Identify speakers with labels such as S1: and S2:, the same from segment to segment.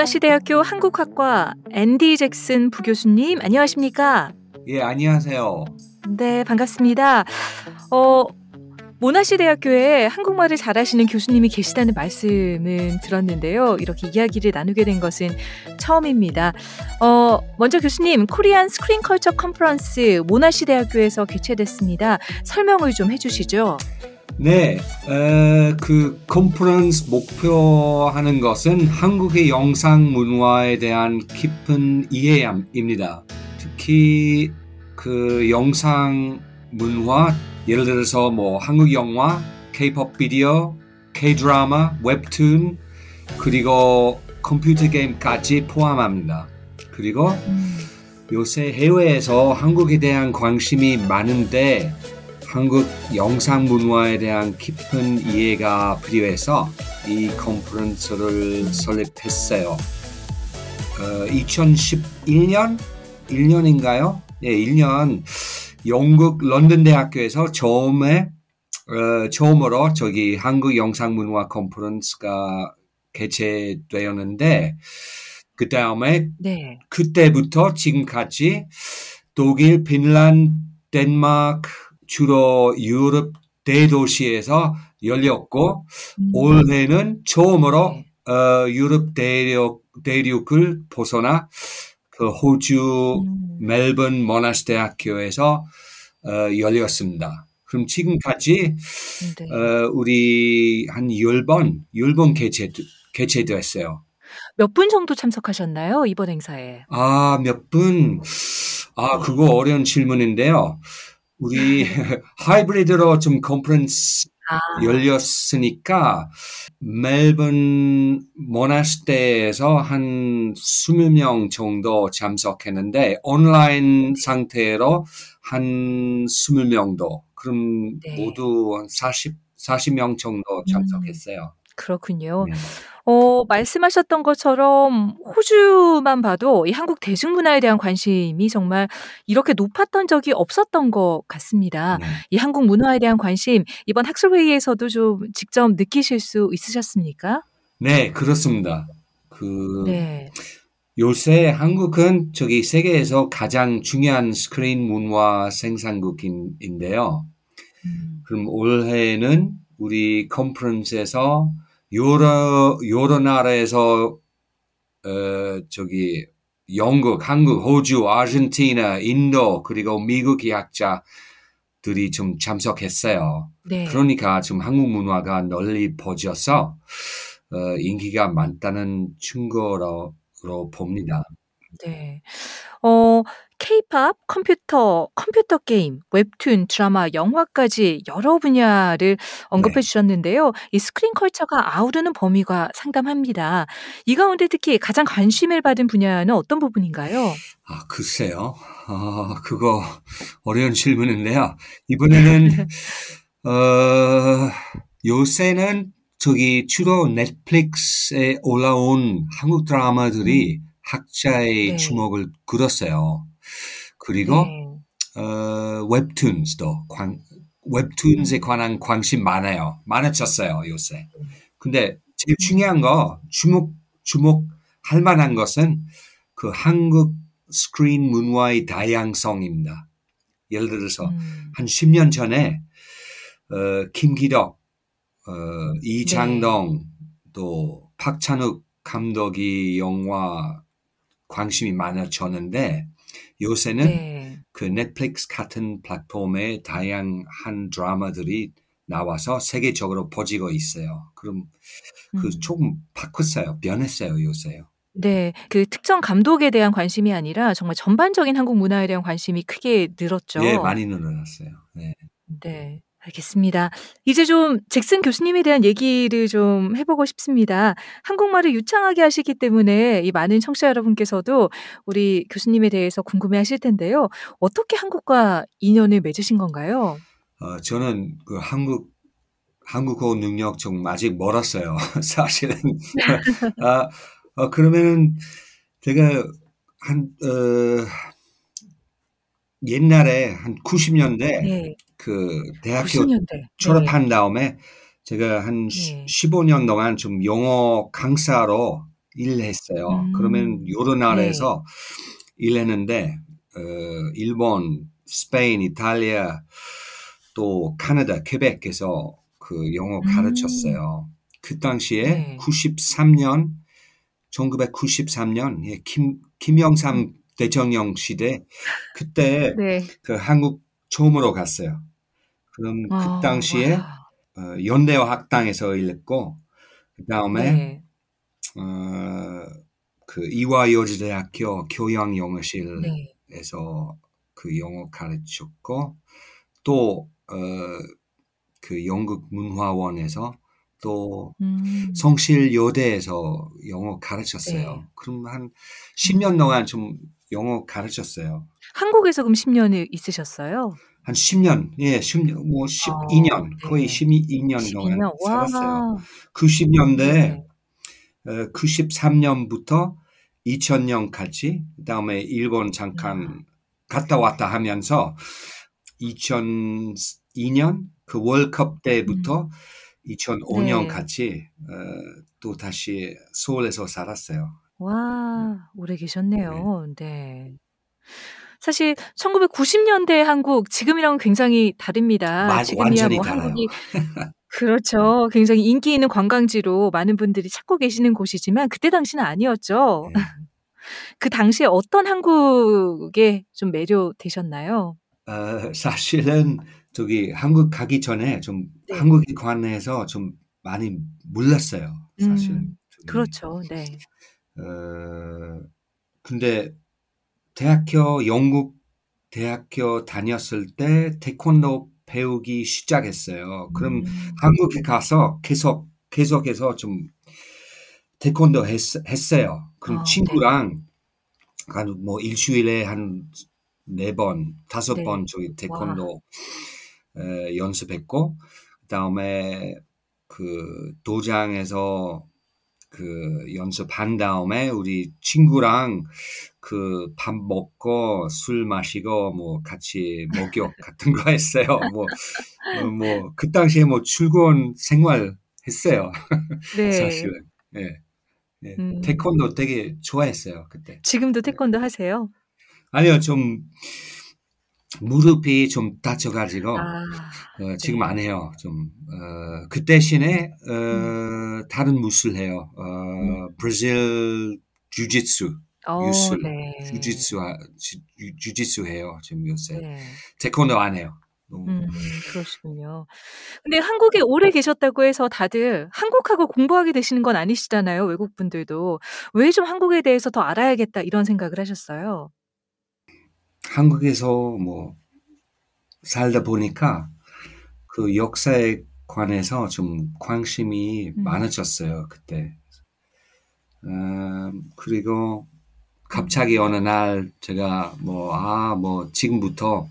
S1: 모나시대학교 한국학과 앤디 잭슨 부교수님 안녕하십니까?
S2: 예, 안녕하세요.
S1: 네, 반갑습니다. 어, 모나시 대학교에 한국말을 잘하시는 교수님이 계시다는 말씀은 들었는데요. 이렇게 이야기를 나누게 된 것은 처음입니다. 어, 먼저 교수님, 코리안 스크린 컬처 컨퍼런스 모나시 대학교에서 개최됐습니다. 설명을 좀 해주시죠.
S2: 네, 어, 그 컨퍼런스 목표하는 것은 한국의 영상 문화에 대한 깊은 이해입니다. 특히 그 영상 문화 예를 들어서 뭐 한국 영화, K-pop 비디오, K-드라마, 웹툰 그리고 컴퓨터 게임까지 포함합니다. 그리고 요새 해외에서 한국에 대한 관심이 많은데 한국 영상 문화에 대한 깊은 이해가 필요해서 이 컨퍼런스를 설립했어요. 어, 2011년 1년인가요? 네, 1년 영국 런던 대학교에서 처음에 어, 처음으로 저기 한국 영상 문화 컨퍼런스가 개최되었는데 그 다음에
S1: 네.
S2: 그때부터 지금까지 독일, 핀란드, 덴마크 주로 유럽 대도시에서 열렸고
S1: 음.
S2: 올해는 처음으로
S1: 네.
S2: 어, 유럽 대륙, 대륙을 벗어나 그 호주
S1: 음.
S2: 멜번 모나스 대학교에서 어, 열렸습니다. 그럼 지금까지
S1: 네.
S2: 어, 우리 한 10번, 10번 개최, 개최됐어요.
S1: 몇 분 정도 참석하셨나요? 이번 행사에.
S2: 아, 몇 분? 아, 그거 어려운 질문인데요. 우리 하이브리드로 좀 컨퍼런스
S1: 아,
S2: 열렸으니까 멜번 모나스대에서 한 20명 정도 참석했는데 온라인 상태로 한 20명도 그럼
S1: 네.
S2: 모두 한 40, 40명 정도 참석했어요.
S1: 그렇군요.
S2: 네.
S1: 어, 말씀하셨던 것처럼 호주만 봐도 이 한국 대중문화에 대한 관심이 정말 이렇게 높았던 적이 없었던 것 같습니다.
S2: 네.
S1: 이 한국 문화에 대한 관심 이번 학술회의에서도 좀 직접 느끼실 수 있으셨습니까?
S2: 네, 그렇습니다. 그
S1: 네.
S2: 요새 한국은 저기 세계에서 가장 중요한 스크린 문화 생산국인데요.
S1: 음,
S2: 그럼 올해는 우리 컨퍼런스에서 여러 여러 나라에서 어 저기 영국, 한국, 호주, 아르헨티나, 인도 그리고 미국의 학자들이 좀 참석했어요.
S1: 네.
S2: 그러니까 지금 한국 문화가 널리 퍼져서 어, 인기가 많다는 증거로 로 봅니다.
S1: 네. 어, K-팝, 컴퓨터, 컴퓨터 게임, 웹툰, 드라마, 영화까지 여러 분야를 언급해
S2: 네.
S1: 주셨는데요. 이 스크린 컬처가 아우르는 범위가 상당합니다. 이 가운데 특히 가장 관심을 받은 분야는 어떤 부분인가요?
S2: 아, 글쎄요. 아, 그거 어려운 질문인데요. 이번에는 어, 요새는 저기 주로 넷플릭스에 올라온 한국 드라마들이 학자의
S1: 네.
S2: 주목을 끌었어요. 그리고
S1: 네.
S2: 어, 웹툰스도 관, 웹툰에
S1: 음.
S2: 관한 관심 많아요. 많아졌어요, 요새. 근데 제일
S1: 음.
S2: 중요한 거 주목 주목할 만한 것은 그 한국 스크린 문화의 다양성입니다. 예를 들어서
S1: 음.
S2: 한 10년 전에 어, 김기덕, 어, 이장동 또 박찬욱 감독이 영화 관심이 많아졌는데 요새는
S1: 네.
S2: 그 넷플릭스 같은 플랫폼에 다양한 드라마들이 나와서 세계적으로 퍼지고 있어요. 그럼 그
S1: 음.
S2: 조금 바꿨어요. 변했어요, 요새요.
S1: 네. 그 특정 감독에 대한 관심이 아니라 정말 전반적인 한국 문화에 대한 관심이 크게 늘었죠.
S2: 예, 많이 늘어났어요. 네.
S1: 네. 알겠습니다. 이제 좀 잭슨 교수님에 대한 얘기를 좀 해보고 싶습니다. 한국말을 유창하게 하시기 때문에 이 많은 청취자 여러분께서도 우리 교수님에 대해서 궁금해 하실 텐데요. 어떻게 한국과 인연을 맺으신 건가요?
S2: 어, 저는 그 한국 한국어 능력 좀 아직 멀었어요. 사실은. 아, 어, 그러면은 제가 한 어, 옛날에 한 90년대
S1: 네.
S2: 그 대학교
S1: 90년대.
S2: 졸업한 다음에 제가 한
S1: 네.
S2: 15년 동안 좀 영어 강사로 일했어요.
S1: 음.
S2: 그러면 여러 나라에서 일했는데 어, 일본, 스페인, 이탈리아 또 카나다, 퀘벡에서 그 영어
S1: 음.
S2: 가르쳤어요. 그 당시에
S1: 네.
S2: 93년 1993년 예, 김 김영삼 대통령 시대 그때
S1: 네.
S2: 그 한국 처음으로 갔어요. 그럼
S1: 아,
S2: 그 당시에
S1: 와.
S2: 어, 연대와 학당에서 일했고 그 다음에
S1: 네.
S2: 어, 그 이화여자대학교 교양 영어실에서
S1: 네.
S2: 그 영어 가르쳤고 또 어, 그 영국 문화원에서 또
S1: 음.
S2: 성실 여대에서 영어 가르쳤어요.
S1: 네.
S2: 그럼 한 10년 동안 좀 영어 가르쳤어요.
S1: 한국에서 그럼 10년을 있으셨어요?
S2: 한 10년, 예, 10년, 뭐 12년,
S1: 네.
S2: 거의 12년 동안
S1: 12년.
S2: 살았어요.
S1: 와.
S2: 90년대,
S1: 네.
S2: 어, 93년부터 2000년까지, 그 다음에 일본 잠깐 갔다 왔다 하면서 2002년 그 월컵 때부터 2005년까지 어, 또 다시 서울에서 살았어요.
S1: 와, 오래 계셨네요. 네. 사실 1990년대 한국 지금이랑은 굉장히 다릅니다.
S2: 마-
S1: 지금이야
S2: 완전히
S1: 뭐
S2: 달라요.
S1: 한국이 그렇죠. 굉장히 인기 있는 관광지로 많은 분들이 찾고 계시는 곳이지만 그때 당시는 아니었죠.
S2: 네.
S1: 그 당시에 어떤 한국에 좀 매료되셨나요?
S2: 어, 사실은 저기 한국 가기 전에 좀
S1: 네.
S2: 한국에 관해서 좀 많이 몰랐어요. 사실.
S1: 음, 그렇죠. 네.
S2: 어, 근데 대학교 영국 대학교 다녔을 때 태권도 배우기 시작했어요. 그럼
S1: 음,
S2: 한국에 가서 계속 계속해서 좀 태권도 했, 했어요. 그럼
S1: 아,
S2: 친구랑 한뭐 일주일에 한 네 번, 다섯
S1: 네.
S2: 번 저기 태권도 에, 연습했고 그다음에 그 도장에서 그 연습한 다음에 우리 친구랑 그 밥 먹고 술 마시고 뭐 같이 목욕 같은 거 했어요. 뭐 뭐 그 당시에 뭐 출근 생활 했어요.
S1: 네.
S2: 사실은. 예. 예.
S1: 음.
S2: 태권도 되게 좋아했어요, 그때.
S1: 지금도 태권도 하세요?
S2: 아니요, 좀 무릎이 좀 다쳐가지고
S1: 아,
S2: 어, 지금
S1: 네.
S2: 안 해요. 좀 어, 그 대신에 어,
S1: 음.
S2: 다른 무술 해요. 어, 브라질 주짓수,
S1: 어,
S2: 유술,
S1: 네.
S2: 주짓수 주- 주짓수 해요. 지금 요새
S1: 네.
S2: 태권도 안 해요. 너무
S1: 음, 그러시군요. 근데 한국에 오래 계셨다고 해서 다들 한국하고 공부하게 되시는 건 아니시잖아요, 외국 분들도. 왜 좀 한국에 대해서 더 알아야겠다 이런 생각을 하셨어요?
S2: 한국에서 뭐 살다 보니까 그 역사에 관해서 좀 관심이
S1: 음.
S2: 많아졌어요, 그때. 음, 그리고 갑자기 어느 날 제가 뭐, 아, 뭐, 지금부터,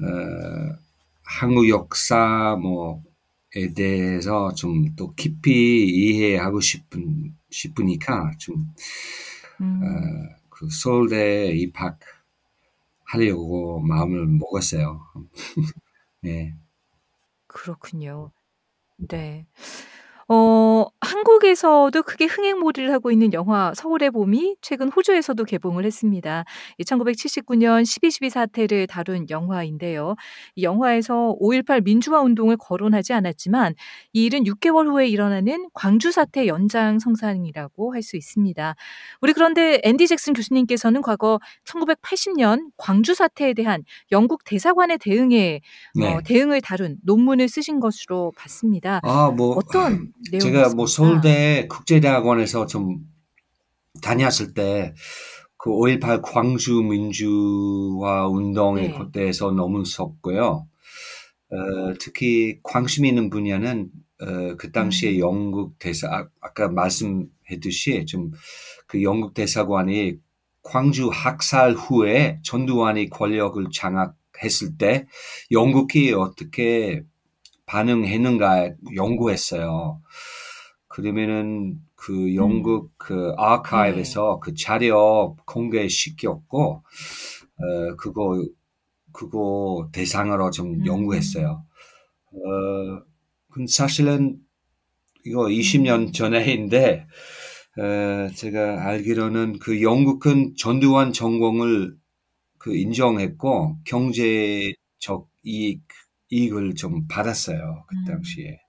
S2: 어, 한국 역사 뭐에 대해서 좀 또 깊이 이해하고 싶은, 싶으니까 좀,
S1: 음,
S2: 어, 그 서울대에 입학 하려고 마음을 먹었어요. 네.
S1: 그렇군요. 네. 어, 한국에서도 크게 흥행몰이를 하고 있는 영화 서울의 봄이 최근 호주에서도 개봉을 했습니다. 이 1979년 12.12 사태를 다룬 영화인데요. 이 영화에서 5.18 민주화 운동을 거론하지 않았지만 이 일은 6개월 후에 일어나는 광주 사태 연장성상이라고 할 수 있습니다. 우리 그런데 앤디 잭슨 교수님께서는 과거 1980년 광주 사태에 대한 영국 대사관의 대응에
S2: 네.
S1: 어, 대응을 다룬 논문을 쓰신 것으로 봤습니다.
S2: 아, 뭐,
S1: 어떤
S2: 제가 뭐? 서울대 국제대학원에서 좀 다녔을 때 그 5.18 광주 민주화 운동에
S1: 네.
S2: 그때에서 너무 썼고요. 어, 특히 관심 있는 분야는 어, 그 당시에
S1: 음.
S2: 영국 대사 아, 아까 말씀했듯이 좀 그 영국 대사관이 광주 학살 후에 전두환이 권력을 장악했을 때 영국이 어떻게 반응했는가 연구했어요. 그러면은 그 영국 그 아카이브에서 그 자료 공개시켰고 어 그거 그거 대상으로 좀
S1: 음.
S2: 연구했어요. 어, 근 사실은 이거 20년 전에인데 어, 제가 알기로는 그 영국은 전두환 전공을 그 인정했고 경제적 이익 이익을 좀 받았어요 그
S1: 음.
S2: 당시에.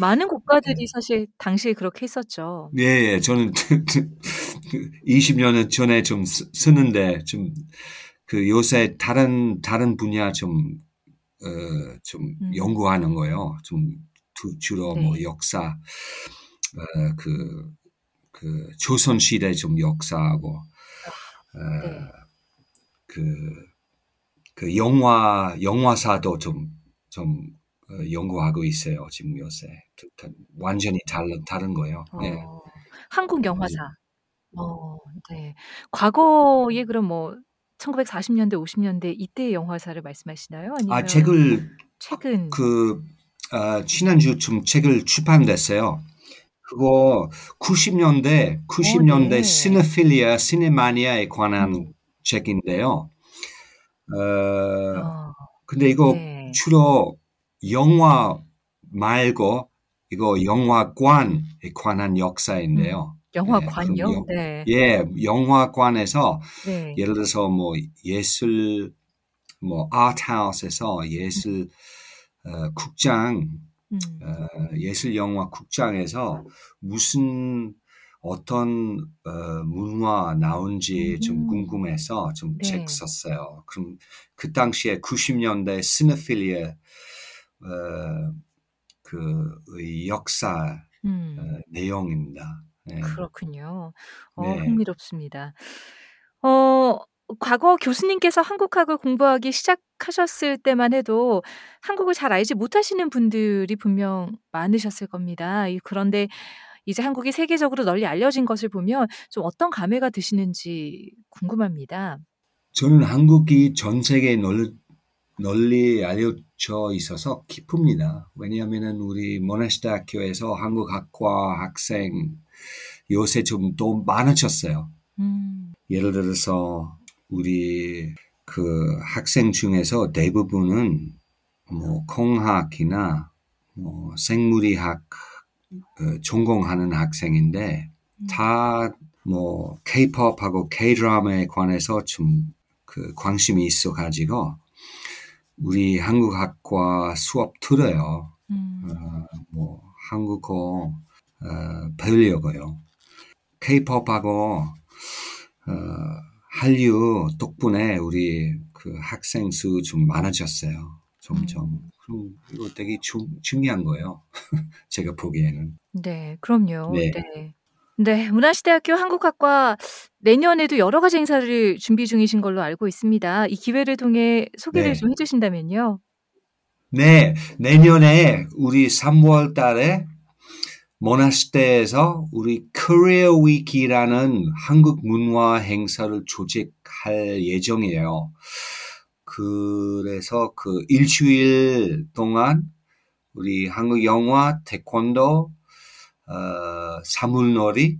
S1: 많은 국가들이
S2: 네.
S1: 사실 당시에 그렇게 했었죠.
S2: 네, 예, 저는 20년 전에 좀 쓰, 쓰는데 좀 그 요새 다른 다른 분야 좀 어, 좀
S1: 음.
S2: 연구하는 거예요. 좀 두, 주로
S1: 네.
S2: 뭐 역사 어, 그, 그 조선 시대 좀 역사하고 어,
S1: 네.
S2: 그, 그 영화 영화사도 좀좀 어, 연구하고 있어요. 지금 요새 완전히 다른 다른 거예요. 네.
S1: 어, 한국 영화사. 어, 네. 과거에 그럼 뭐 1940년대, 50년대 이때의 영화사를 말씀하시나요? 아니면
S2: 아 책을
S1: 최근
S2: 그 아, 지난주쯤 책을 출판됐어요. 그거 90년대 90년대
S1: 네.
S2: 시네필리아 시네마니아에 관한
S1: 음.
S2: 책인데요. 어,
S1: 어,
S2: 근데 이거
S1: 네.
S2: 주로 영화 말고 이거 영화관에 관한 역사인데요.
S1: 영화관요?
S2: 그럼 영-
S1: 네.
S2: 예, 영화관에서
S1: 네.
S2: 예를 들어서 뭐 예술 뭐 아트하우스에서 예술 어, 국장
S1: 음.
S2: 어, 예술 영화 국장에서 무슨 어떤 어, 문화 나온지 좀
S1: 음.
S2: 궁금해서 좀
S1: 네.
S2: 책 썼어요. 그럼 그 당시에 90년대 시네필리아 어, 그의 역사
S1: 음.
S2: 어, 내용입니다. 네.
S1: 그렇군요. 어,
S2: 네.
S1: 흥미롭습니다. 어, 과거 교수님께서 한국학을 공부하기 시작하셨을 때만 해도 한국을 잘 알지 못하시는 분들이 분명 많으셨을 겁니다. 이- 그런데 이제 한국이 세계적으로 널리 알려진 것을 보면 좀 어떤 감회가 드시는지 궁금합니다.
S2: 저는 한국이 전 세계에 널, 널리 알려 져 있어서 기쁩니다. 왜냐하면 우리 모나시대 학교에서 한국학과 학생 요새 좀 더 많아졌어요.
S1: 음,
S2: 예를 들어서 우리 그 학생 중에서 대부분은 뭐 공학이나 뭐 생물이학 어, 전공하는 학생인데
S1: 음.
S2: 다뭐 K-팝하고 K-드라마에 관해서 좀 그 관심이 있어 가지고 우리 한국학과 수업 들어요.
S1: 음,
S2: 어, 뭐 한국어 어, 배우려고요. K-팝하고 어, 한류 덕분에 우리 그 학생 수 좀 많아졌어요. 점점.
S1: 음.
S2: 그럼 이거 되게 중, 중요한 거예요. 제가 보기에는.
S1: 네, 그럼요.
S2: 네.
S1: 네. 네, 문화시대학교 한국학과 내년에도 여러 가지 행사를 준비 중이신 걸로 알고 있습니다. 이 기회를 통해 소개를
S2: 네.
S1: 좀 해주신다면요.
S2: 네, 내년에 우리 3월 달에 모나스테에서 우리 코리아 위키라는 한국 문화 행사를 조직할 예정이에요. 그래서 그 일주일 동안 우리 한국 영화, 태권도, 어, 사물놀이,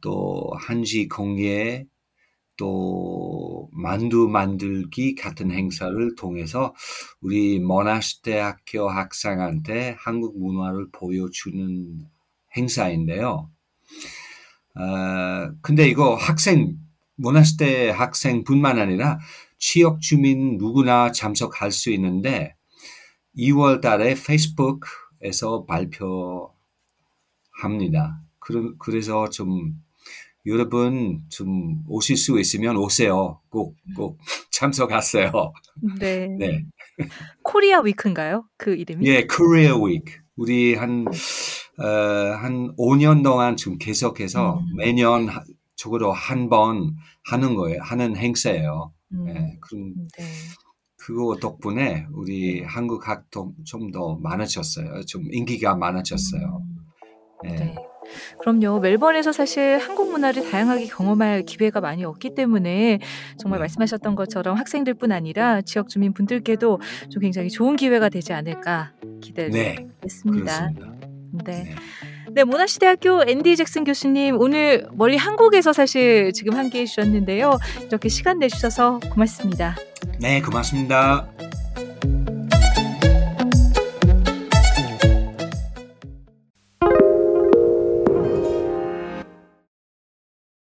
S2: 또 한지 공예, 또 만두 만들기 같은 행사를 통해서 우리 모나스테 학교 학생한테 한국 문화를 보여주는 행사인데요. 어, 근데 이거 학생, 모나스테 학생뿐만 아니라 지역 주민 누구나 참석할 수 있는데 2월 달에 페이스북에서 발표 합니다. 그러- 그래서 좀 여러분 좀 오실 수 있으면 오세요. 꼭, 꼭 참석하세요.
S1: 네.
S2: 네.
S1: 코리아 위크인가요? 그 이름이?
S2: 예, Korea Week. 우리 한, 어, 한 5년 동안 지금 계속해서
S1: 음.
S2: 매년 하- 적어도 한 번 하는 거예요. 하는 행사예요.
S1: 음,
S2: 예, 그럼
S1: 네.
S2: 그거 덕분에 우리
S1: 네.
S2: 한국 학도 좀 더 많아졌어요. 좀 인기가 많아졌어요.
S1: 음,
S2: 예.
S1: 네. 그럼요. 멜번에서 사실 한국 문화를 다양하게 경험할 기회가 많이 없기 때문에 정말
S2: 네.
S1: 말씀하셨던 것처럼 학생들뿐 아니라 지역 주민 분들께도 좀 굉장히 좋은 기회가 되지 않을까
S2: 네,
S1: 했습니다.
S2: 그렇습니다.
S1: 네.
S2: 네.
S1: 네, 모나시대학교 앤디 잭슨 교수님 오늘 멀리 한국에서 사실 지금 함께 해 주셨는데요. 이렇게 시간 내주셔서 고맙습니다.
S2: 네, 고맙습니다.